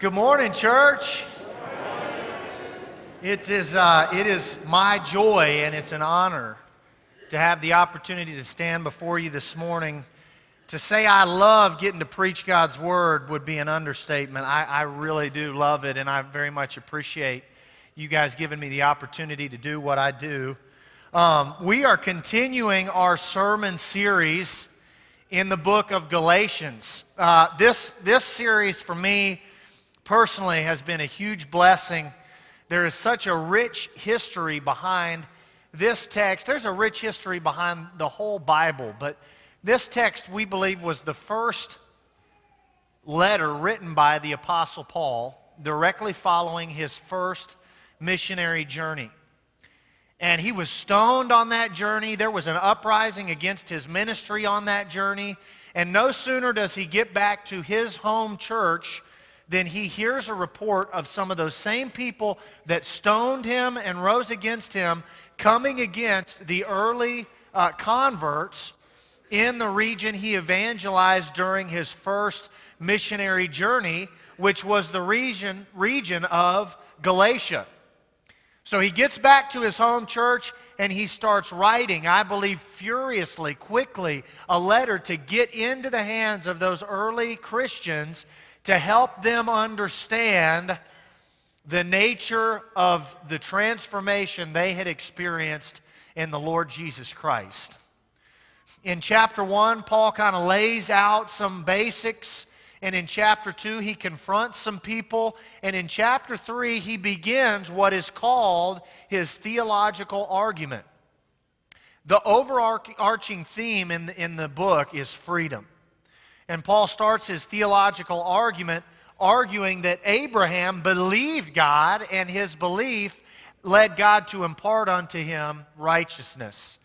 Good morning, church. It is, uh, it is my joy and it's an honor to have the opportunity to stand before you this morning. To say I love getting to preach God's word would be an understatement. I, I really do love it, and I very much appreciate you guys giving me the opportunity to do what I do. Um, we are continuing our sermon series in the book of Galatians. Uh, this, this series for me personally has been a huge blessing. There is such a rich history behind this text. There's a rich history behind the whole Bible, but this text we believe was the first letter written by the Apostle Paul directly following his first missionary journey. And he was stoned on that journey. There was an uprising against his ministry on that journey. And no sooner does he get back to his home church then he hears a report of some of those same people that stoned him and rose against him coming against the early uh, converts in the region he evangelized during his first missionary journey, which was the region, region of Galatia. So he gets back to his home church and he starts writing, I believe furiously, quickly, a letter to get into the hands of those early Christians to help them understand the nature of the transformation they had experienced in the Lord Jesus Christ. In chapter 1, Paul kind of lays out some basics. And in chapter 2, he confronts some people. And in chapter 3, he begins what is called his theological argument. The overarching theme in the, in the book is freedom. And Paul starts his theological argument arguing that Abraham believed God and his belief led God to impart unto him righteousness.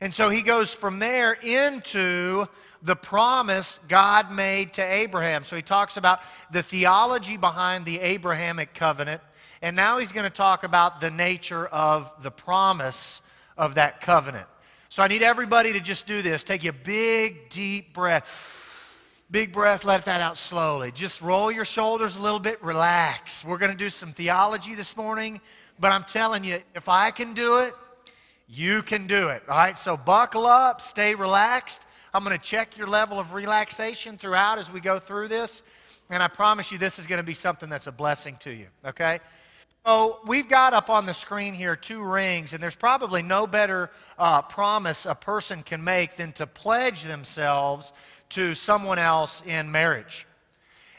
And so he goes from there into the promise God made to Abraham. So he talks about the theology behind the Abrahamic covenant. And now he's going to talk about the nature of the promise of that covenant. So I need everybody to just do this. Take a big, deep breath. Big breath, let that out slowly. Just roll your shoulders a little bit, relax. We're going to do some theology this morning, but I'm telling you, if I can do it, you can do it. All right, so buckle up, stay relaxed. I'm going to check your level of relaxation throughout as we go through this, and I promise you this is going to be something that's a blessing to you, okay? So we've got up on the screen here two rings, and there's probably no better uh, promise a person can make than to pledge themselves to someone else in marriage.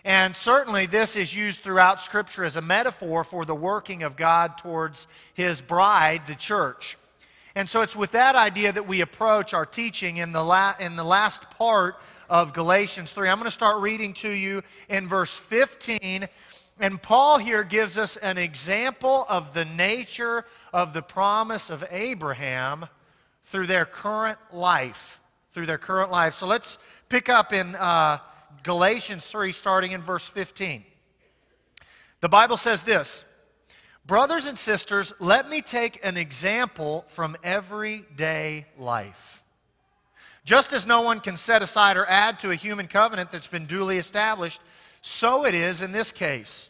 And certainly, this is used throughout Scripture as a metaphor for the working of God towards His bride, the church. And so, it's with that idea that we approach our teaching in the, la- in the last part of Galatians 3. I'm going to start reading to you in verse 15. And Paul here gives us an example of the nature of the promise of Abraham through their current life. Through their current life. So let's pick up in uh, Galatians 3, starting in verse 15. The Bible says this Brothers and sisters, let me take an example from everyday life. Just as no one can set aside or add to a human covenant that's been duly established, so it is in this case.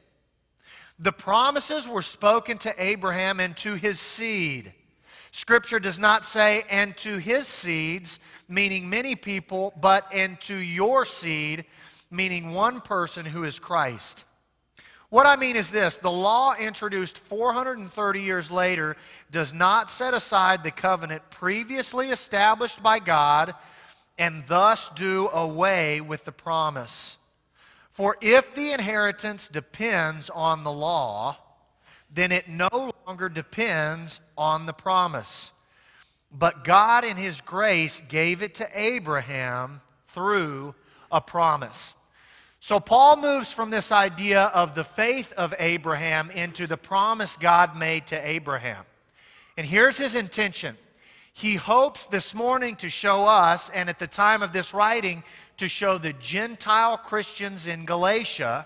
The promises were spoken to Abraham and to his seed. Scripture does not say, and to his seeds, meaning many people, but into your seed, meaning one person who is Christ. What I mean is this the law introduced 430 years later does not set aside the covenant previously established by God and thus do away with the promise. For if the inheritance depends on the law, then it no longer depends on the promise. But God, in His grace, gave it to Abraham through a promise. So Paul moves from this idea of the faith of Abraham into the promise God made to Abraham. And here's his intention. He hopes this morning to show us, and at the time of this writing, to show the Gentile Christians in Galatia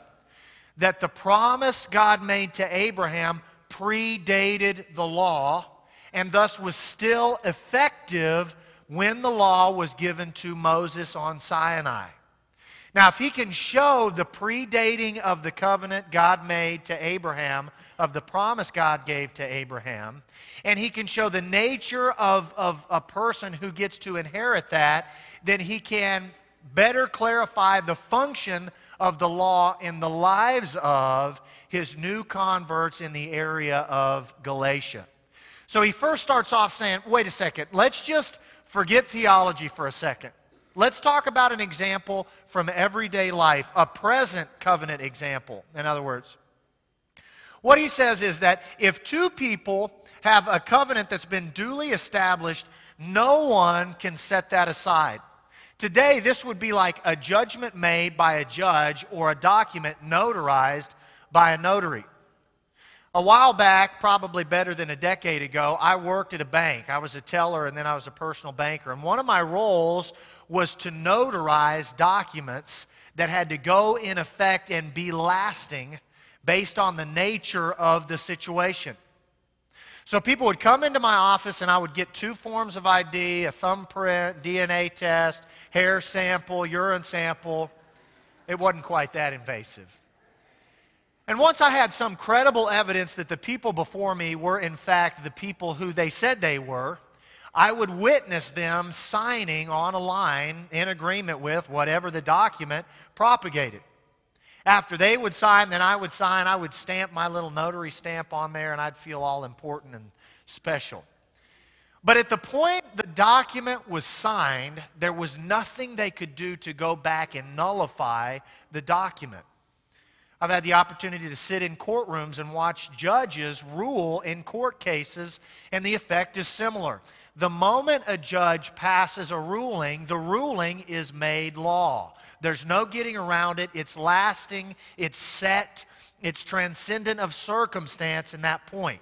that the promise God made to Abraham predated the law and thus was still effective when the law was given to Moses on Sinai. Now, if he can show the predating of the covenant God made to Abraham, of the promise God gave to Abraham, and he can show the nature of, of a person who gets to inherit that, then he can better clarify the function of the law in the lives of his new converts in the area of Galatia. So he first starts off saying, wait a second, let's just forget theology for a second. Let's talk about an example from everyday life, a present covenant example, in other words. What he says is that if two people have a covenant that's been duly established, no one can set that aside. Today, this would be like a judgment made by a judge or a document notarized by a notary. A while back, probably better than a decade ago, I worked at a bank. I was a teller and then I was a personal banker. And one of my roles was to notarize documents that had to go in effect and be lasting based on the nature of the situation. So people would come into my office and I would get two forms of ID a thumbprint, DNA test, hair sample, urine sample. It wasn't quite that invasive. And once I had some credible evidence that the people before me were, in fact, the people who they said they were, I would witness them signing on a line in agreement with whatever the document propagated. After they would sign, then I would sign. I would stamp my little notary stamp on there, and I'd feel all important and special. But at the point the document was signed, there was nothing they could do to go back and nullify the document. I've had the opportunity to sit in courtrooms and watch judges rule in court cases, and the effect is similar. The moment a judge passes a ruling, the ruling is made law. There's no getting around it. It's lasting, it's set, it's transcendent of circumstance in that point.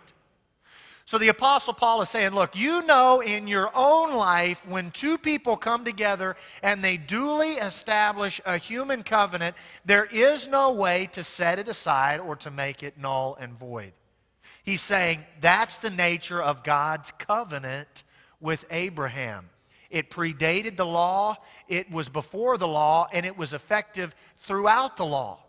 So the Apostle Paul is saying, look, you know in your own life when two people come together and they duly establish a human covenant, there is no way to set it aside or to make it null and void. He's saying that's the nature of God's covenant with Abraham. It predated the law, it was before the law, and it was effective throughout the law.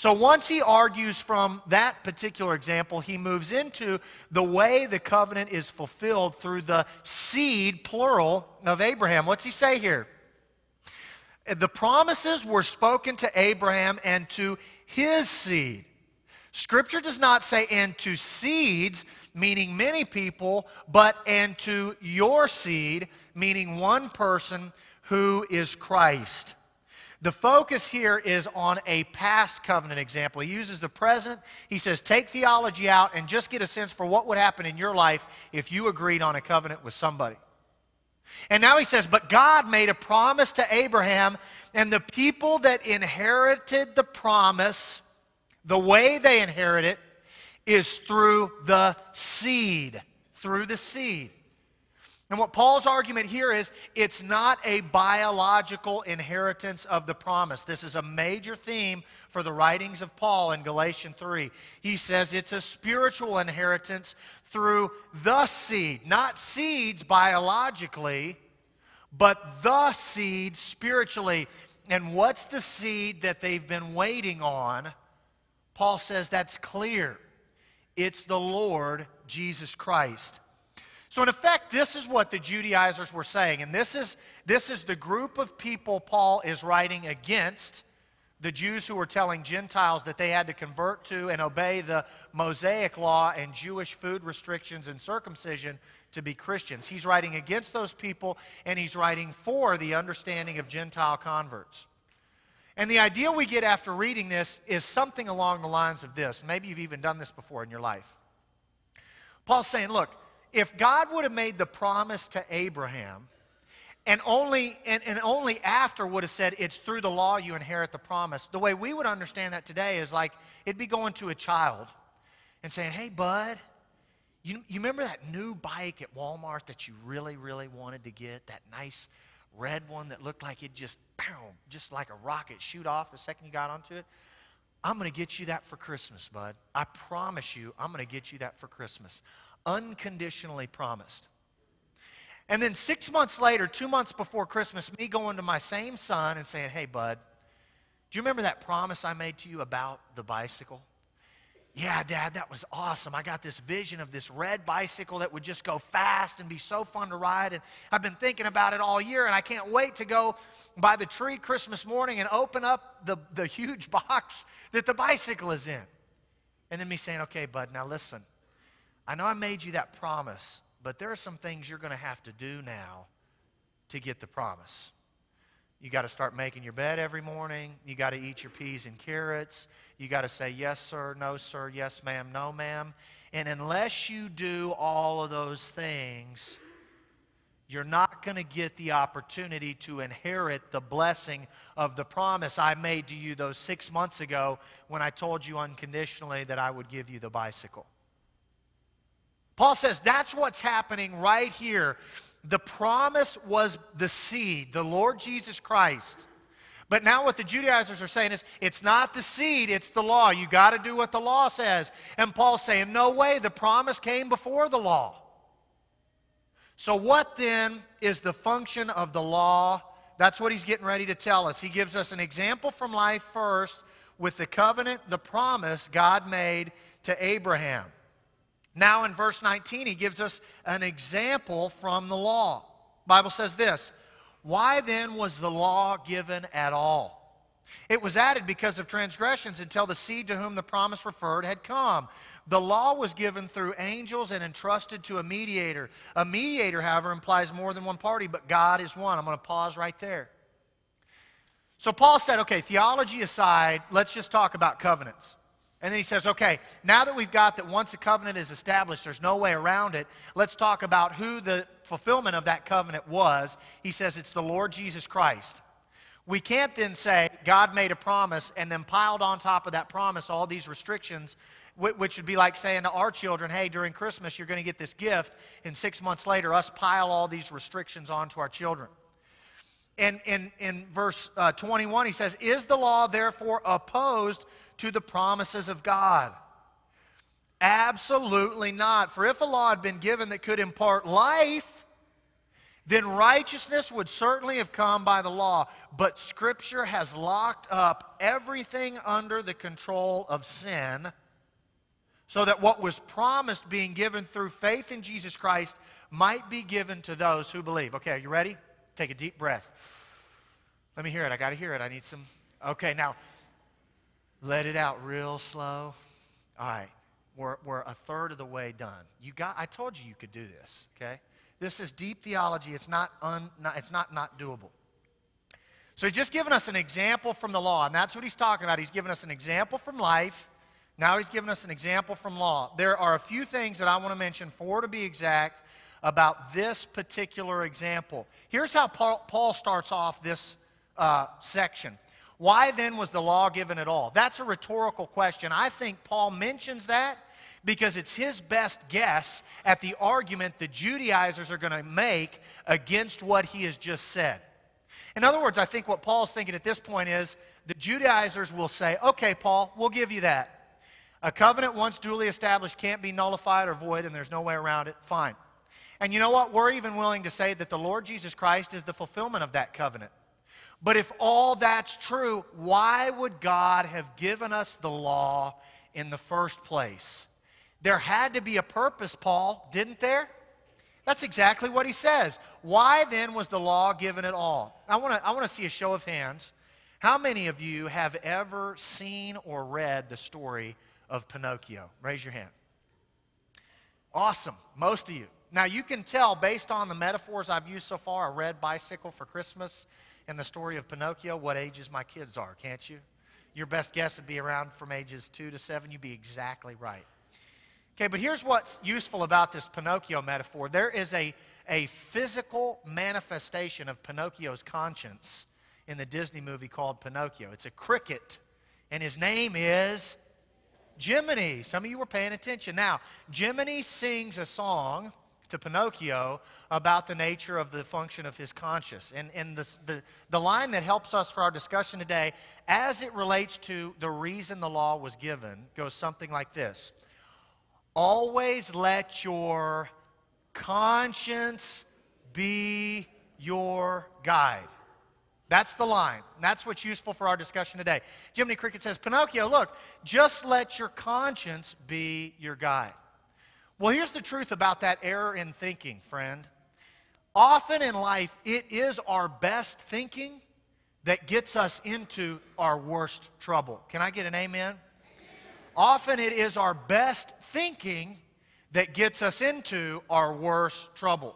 So once he argues from that particular example, he moves into the way the covenant is fulfilled through the seed, plural, of Abraham. What's he say here? The promises were spoken to Abraham and to his seed. Scripture does not say and to seeds, meaning many people, but and to your seed, meaning one person who is Christ. The focus here is on a past covenant example. He uses the present. He says, take theology out and just get a sense for what would happen in your life if you agreed on a covenant with somebody. And now he says, but God made a promise to Abraham, and the people that inherited the promise, the way they inherit it, is through the seed. Through the seed. And what Paul's argument here is it's not a biological inheritance of the promise. This is a major theme for the writings of Paul in Galatians 3. He says it's a spiritual inheritance through the seed, not seeds biologically, but the seed spiritually. And what's the seed that they've been waiting on? Paul says that's clear. It's the Lord Jesus Christ. So, in effect, this is what the Judaizers were saying. And this is, this is the group of people Paul is writing against the Jews who were telling Gentiles that they had to convert to and obey the Mosaic law and Jewish food restrictions and circumcision to be Christians. He's writing against those people and he's writing for the understanding of Gentile converts. And the idea we get after reading this is something along the lines of this. Maybe you've even done this before in your life. Paul's saying, look, if God would have made the promise to Abraham, and only, and, and only after would have said it's through the law you inherit the promise, the way we would understand that today is like it'd be going to a child and saying, Hey, bud, you, you remember that new bike at Walmart that you really, really wanted to get? That nice red one that looked like it just, just like a rocket shoot off the second you got onto it? I'm going to get you that for Christmas, bud. I promise you, I'm going to get you that for Christmas unconditionally promised. And then six months later, two months before Christmas, me going to my same son and saying, Hey, bud, Do you remember that promise I made to you about the bicycle? Yeah, Dad, that was awesome. I got this vision of this red bicycle that would just go fast and be so fun to ride. And I've been thinking about it all year, and I can't wait to go by the tree Christmas morning and open up the, the huge box that the bicycle is in. And then me saying, okay, bud, now listen. I know I made you that promise, but there are some things you're going to have to do now to get the promise. You got to start making your bed every morning. You got to eat your peas and carrots. You got to say, yes, sir, no, sir, yes, ma'am, no, ma'am. And unless you do all of those things, you're not going to get the opportunity to inherit the blessing of the promise I made to you those six months ago when I told you unconditionally that I would give you the bicycle. Paul says that's what's happening right here the promise was the seed, the Lord Jesus Christ. But now what the Judaizers are saying is it's not the seed, it's the law. You got to do what the law says. And Paul's saying, no way, the promise came before the law. So, what then is the function of the law? That's what he's getting ready to tell us. He gives us an example from life first with the covenant, the promise God made to Abraham. Now in verse 19, he gives us an example from the law. The Bible says this, why then was the law given at all? It was added because of transgressions until the seed to whom the promise referred had come. The law was given through angels and entrusted to a mediator. A mediator, however, implies more than one party, but God is one. I'm going to pause right there. So Paul said, okay, theology aside, let's just talk about covenants. And then he says, okay, now that we've got that once a covenant is established, there's no way around it, let's talk about who the fulfillment of that covenant was. He says it's the Lord Jesus Christ. We can't then say God made a promise and then piled on top of that promise all these restrictions, which would be like saying to our children, hey, during Christmas you're going to get this gift, and six months later us pile all these restrictions onto our children. And in, in verse uh, 21, he says, Is the law therefore opposed to the promises of God? Absolutely not. For if a law had been given that could impart life, then righteousness would certainly have come by the law. But Scripture has locked up everything under the control of sin, so that what was promised being given through faith in Jesus Christ might be given to those who believe. Okay, are you ready? Take a deep breath. Let me hear it. I got to hear it. I need some. Okay, now let it out real slow. All right, we're, we're a third of the way done. You got, I told you you could do this, okay? This is deep theology. It's not, un, not, it's not not doable. So he's just given us an example from the law, and that's what he's talking about. He's given us an example from life. Now he's given us an example from law. There are a few things that I want to mention, four to be exact, about this particular example. Here's how Paul, Paul starts off this uh, section. Why then was the law given at all? That's a rhetorical question. I think Paul mentions that because it's his best guess at the argument the Judaizers are going to make against what he has just said. In other words, I think what Paul's thinking at this point is the Judaizers will say, okay, Paul, we'll give you that. A covenant once duly established can't be nullified or void, and there's no way around it. Fine. And you know what? We're even willing to say that the Lord Jesus Christ is the fulfillment of that covenant. But if all that's true, why would God have given us the law in the first place? There had to be a purpose, Paul, didn't there? That's exactly what he says. Why then was the law given at all? I want to I want to see a show of hands. How many of you have ever seen or read the story of Pinocchio? Raise your hand. Awesome. Most of you. Now you can tell based on the metaphors I've used so far, a red bicycle for Christmas, in the story of Pinocchio what ages my kids are, can't you? Your best guess would be around from ages two to seven. You'd be exactly right. Okay, but here's what's useful about this Pinocchio metaphor there is a, a physical manifestation of Pinocchio's conscience in the Disney movie called Pinocchio. It's a cricket, and his name is Jiminy. Some of you were paying attention. Now, Jiminy sings a song to Pinocchio about the nature of the function of his conscience. And, and the, the, the line that helps us for our discussion today, as it relates to the reason the law was given, goes something like this Always let your conscience be your guide. That's the line. That's what's useful for our discussion today. Jiminy Cricket says, Pinocchio, look, just let your conscience be your guide. Well, here's the truth about that error in thinking, friend. Often in life, it is our best thinking that gets us into our worst trouble. Can I get an amen? amen? Often it is our best thinking that gets us into our worst trouble.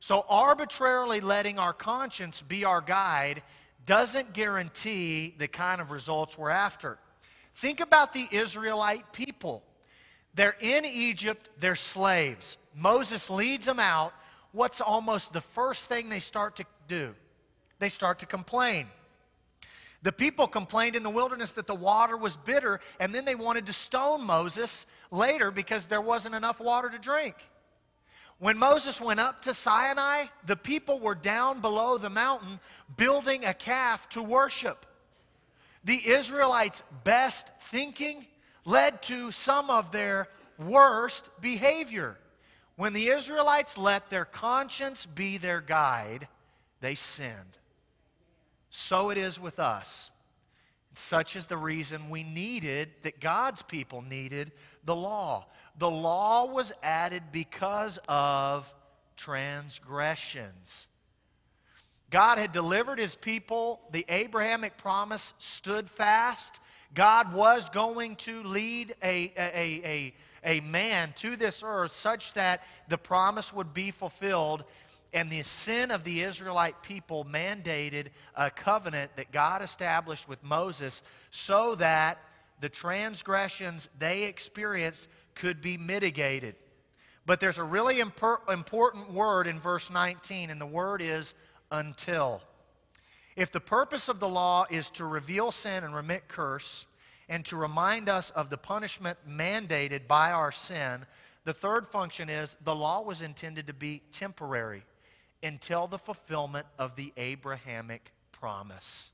So, arbitrarily letting our conscience be our guide doesn't guarantee the kind of results we're after. Think about the Israelite people. They're in Egypt, they're slaves. Moses leads them out. What's almost the first thing they start to do? They start to complain. The people complained in the wilderness that the water was bitter, and then they wanted to stone Moses later because there wasn't enough water to drink. When Moses went up to Sinai, the people were down below the mountain building a calf to worship. The Israelites' best thinking led to some of their worst behavior. When the Israelites let their conscience be their guide, they sinned. So it is with us. Such is the reason we needed, that God's people needed, the law the law was added because of transgressions. God had delivered his people, the Abrahamic promise stood fast. God was going to lead a, a, a, a, man to this earth such that the promise would be fulfilled. And the sin of the Israelite people mandated a covenant that God established with Moses so that the transgressions they experienced could be mitigated. But there's a really important word in verse 19, and the word is until. If the purpose of the law is to reveal sin and remit curse, and to remind us of the punishment mandated by our sin, the third function is the law was intended to be temporary until the fulfillment of the Abrahamic promise.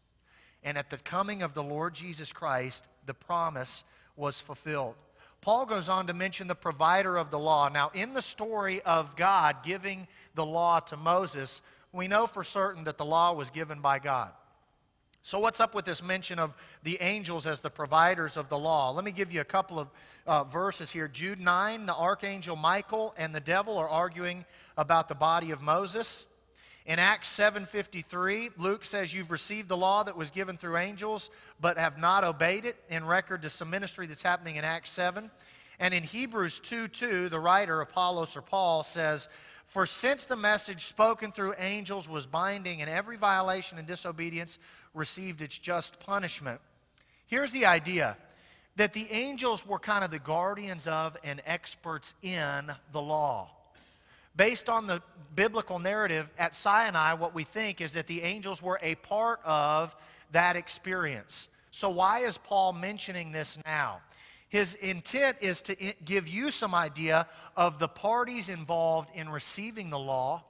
And at the coming of the Lord Jesus Christ, the promise was fulfilled. Paul goes on to mention the provider of the law. Now, in the story of God giving the law to Moses, we know for certain that the law was given by God. So, what's up with this mention of the angels as the providers of the law? Let me give you a couple of uh, verses here. Jude 9, the archangel Michael and the devil are arguing about the body of Moses. In Acts 7:53, Luke says you've received the law that was given through angels but have not obeyed it in record to some ministry that's happening in Acts 7. And in Hebrews 2:2, the writer Apollos or Paul says, "For since the message spoken through angels was binding and every violation and disobedience received its just punishment." Here's the idea that the angels were kind of the guardians of and experts in the law based on the biblical narrative at Sinai, what we think is that the angels were a part of that experience. So, why is Paul mentioning this now? His intent is to give you some idea of the parties involved in receiving the law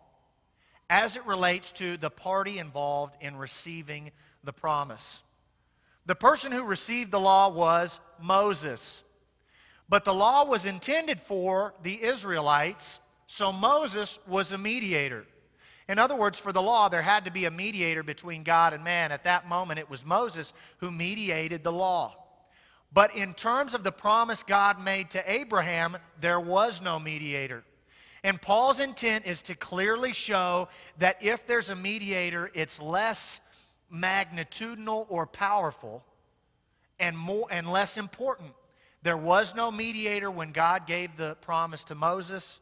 as it relates to the party involved in receiving the promise. The person who received the law was Moses. But the law was intended for the Israelites so Moses was a mediator. In other words, for the law, there had to be a mediator between God and man. At that moment, it was Moses who mediated the law. But in terms of the promise God made to Abraham, there was no mediator. And Paul's intent is to clearly show that if there's a mediator, it's less magnitudinal or powerful and, more, and less important. There was no mediator when God gave the promise to Moses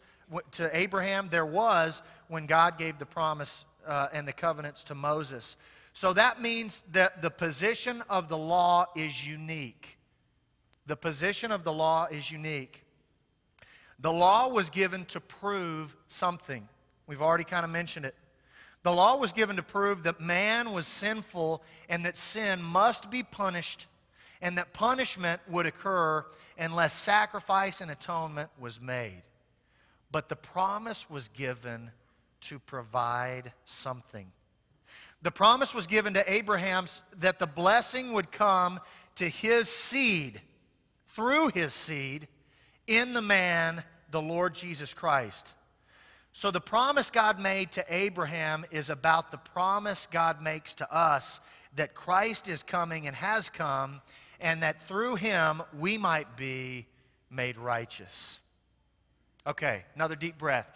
to Abraham, there was when God gave the promise uh, and the covenants to Moses. So that means that the position of the law is unique. The position of the law is unique. The law was given to prove something. We've already kind of mentioned it. The law was given to prove that man was sinful and that sin must be punished and that punishment would occur unless sacrifice and atonement was made. But the promise was given to provide something. The promise was given to Abraham that the blessing would come to his seed, through his seed, in the man, the Lord Jesus Christ. So, the promise God made to Abraham is about the promise God makes to us that Christ is coming and has come, and that through him we might be made righteous. Okay, another deep breath.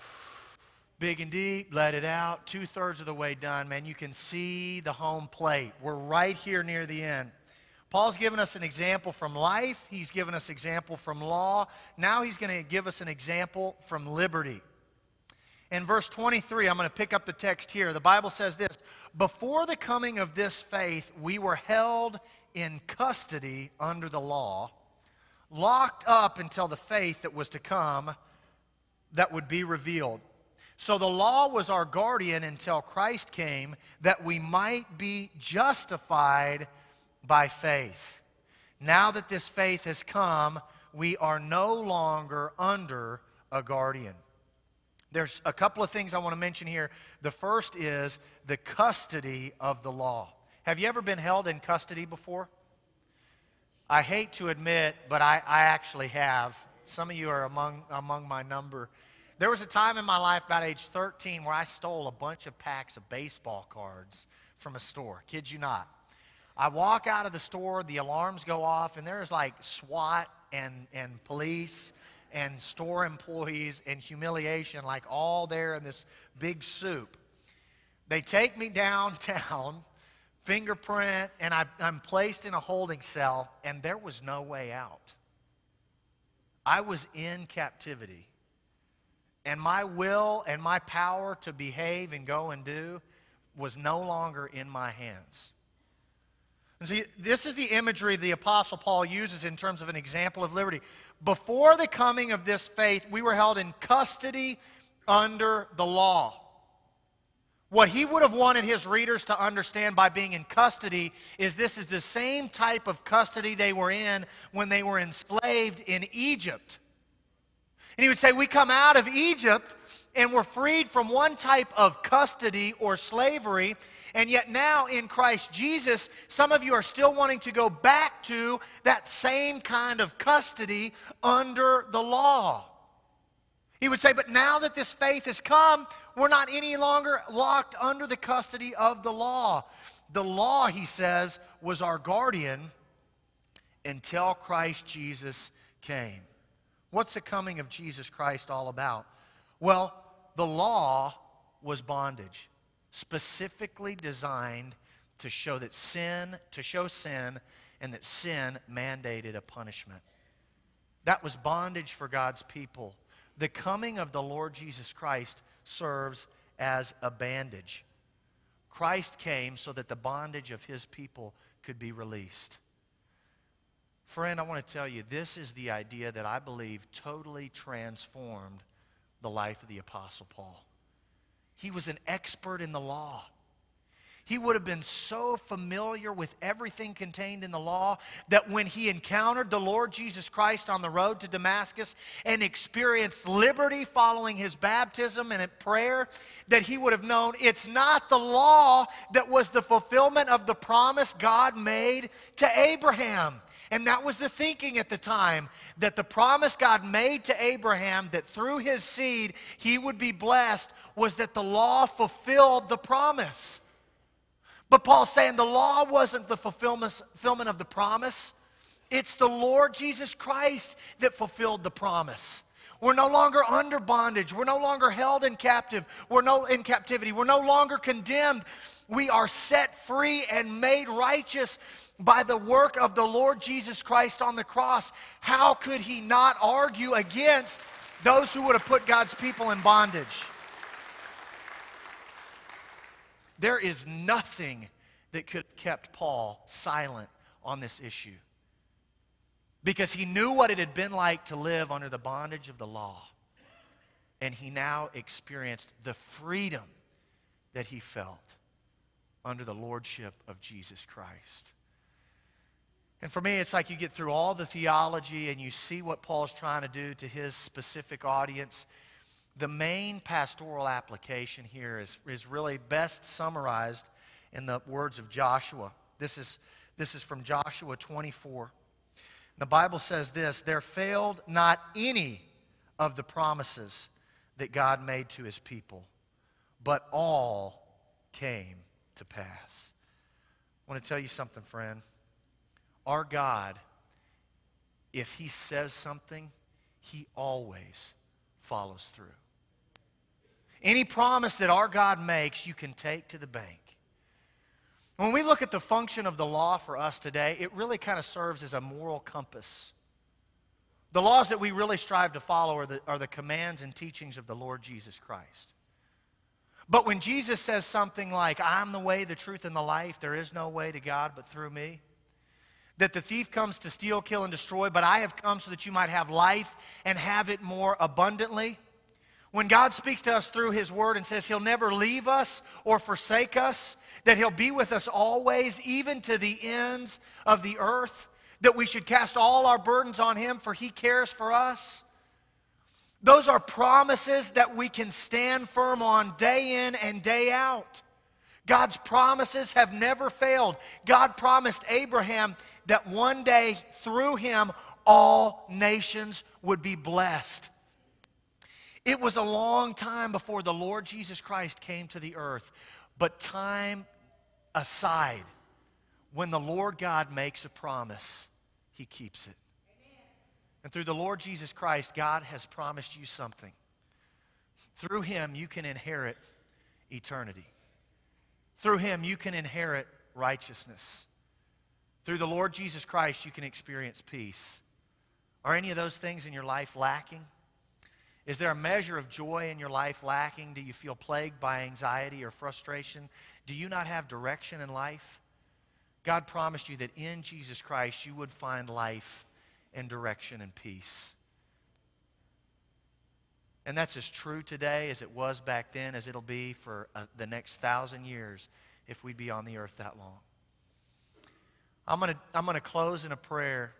Big and deep, let it out. Two thirds of the way done, man. You can see the home plate. We're right here near the end. Paul's given us an example from life, he's given us example from law. Now he's going to give us an example from liberty. In verse 23, I'm going to pick up the text here. The Bible says this Before the coming of this faith, we were held in custody under the law, locked up until the faith that was to come that would be revealed. So the law was our guardian until Christ came that we might be justified by faith. Now that this faith has come, we are no longer under a guardian. There's a couple of things I want to mention here. The first is the custody of the law. Have you ever been held in custody before? I hate to admit, but I, I actually have. Some of you are among, among my number. There was a time in my life, about age 13, where I stole a bunch of packs of baseball cards from a store. Kid you not. I walk out of the store, the alarms go off, and there's like SWAT and, and police and store employees and humiliation, like all there in this big soup. They take me downtown, fingerprint, and I, I'm placed in a holding cell, and there was no way out. I was in captivity. And my will and my power to behave and go and do was no longer in my hands. And see, this is the imagery the Apostle Paul uses in terms of an example of liberty. Before the coming of this faith, we were held in custody under the law. What he would have wanted his readers to understand by being in custody is this is the same type of custody they were in when they were enslaved in Egypt. And he would say, We come out of Egypt and we're freed from one type of custody or slavery, and yet now in Christ Jesus, some of you are still wanting to go back to that same kind of custody under the law. He would say, but now that this faith has come, we're not any longer locked under the custody of the law. The law, he says, was our guardian until Christ Jesus came. What's the coming of Jesus Christ all about? Well, the law was bondage specifically designed to show that sin, to show sin, and that sin mandated a punishment. That was bondage for God's people. The coming of the Lord Jesus Christ serves as a bandage. Christ came so that the bondage of his people could be released. Friend, I want to tell you, this is the idea that I believe totally transformed the life of the Apostle Paul. He was an expert in the law. He would have been so familiar with everything contained in the law that when he encountered the Lord Jesus Christ on the road to Damascus and experienced liberty following his baptism and prayer, that he would have known it's not the law that was the fulfillment of the promise God made to Abraham. And that was the thinking at the time that the promise God made to Abraham that through his seed he would be blessed was that the law fulfilled the promise. But Paul's saying the law wasn't the fulfillment of the promise, it's the Lord Jesus Christ that fulfilled the promise. We're no longer under bondage. We're no longer held in captive. We're no in captivity. We're no longer condemned. We are set free and made righteous by the work of the Lord Jesus Christ on the cross. How could he not argue against those who would have put God's people in bondage? There is nothing that could have kept Paul silent on this issue because he knew what it had been like to live under the bondage of the law. And he now experienced the freedom that he felt under the lordship of Jesus Christ. And for me, it's like you get through all the theology and you see what Paul's trying to do to his specific audience the main pastoral application here is, is really best summarized in the words of Joshua. This is, this is from Joshua 24. The Bible says this There failed not any of the promises that God made to his people, but all came to pass. I want to tell you something, friend. Our God, if he says something, he always follows through. Any promise that our God makes, you can take to the bank. When we look at the function of the law for us today, it really kind of serves as a moral compass. The laws that we really strive to follow are the, are the commands and teachings of the Lord Jesus Christ. But when Jesus says something like, I'm the way, the truth, and the life, there is no way to God but through me, that the thief comes to steal, kill, and destroy, but I have come so that you might have life and have it more abundantly. When God speaks to us through His Word and says He'll never leave us or forsake us, that He'll be with us always, even to the ends of the earth, that we should cast all our burdens on Him, for He cares for us. Those are promises that we can stand firm on day in and day out. God's promises have never failed. God promised Abraham that one day through him all nations would be blessed. It was a long time before the Lord Jesus Christ came to the earth, but time aside, when the Lord God makes a promise, he keeps it. And through the Lord Jesus Christ, God has promised you something. Through him, you can inherit eternity. Through him, you can inherit righteousness. Through the Lord Jesus Christ, you can experience peace. Are any of those things in your life lacking? Is there a measure of joy in your life lacking? Do you feel plagued by anxiety or frustration? Do you not have direction in life? God promised you that in Jesus Christ you would find life and direction and peace. And that's as true today as it was back then, as it'll be for uh, the next thousand years if we'd be on the earth that long. I'm going to I'm going to close in a prayer.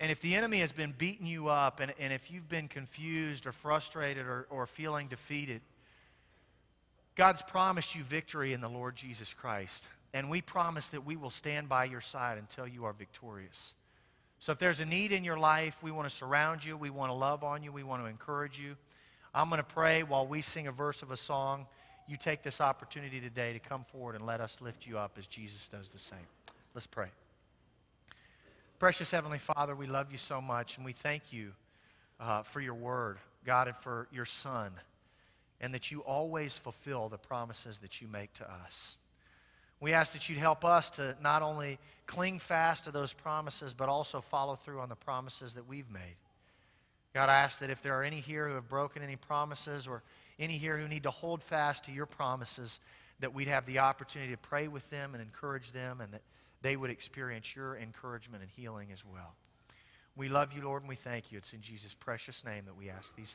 And if the enemy has been beating you up, and, and if you've been confused or frustrated or, or feeling defeated, God's promised you victory in the Lord Jesus Christ. And we promise that we will stand by your side until you are victorious. So if there's a need in your life, we want to surround you, we want to love on you, we want to encourage you. I'm going to pray while we sing a verse of a song. You take this opportunity today to come forward and let us lift you up as Jesus does the same. Let's pray. Precious Heavenly Father, we love you so much, and we thank you uh, for your word, God, and for your Son, and that you always fulfill the promises that you make to us. We ask that you'd help us to not only cling fast to those promises, but also follow through on the promises that we've made. God, I ask that if there are any here who have broken any promises or any here who need to hold fast to your promises, that we'd have the opportunity to pray with them and encourage them and that they would experience your encouragement and healing as well. We love you, Lord, and we thank you. It's in Jesus' precious name that we ask these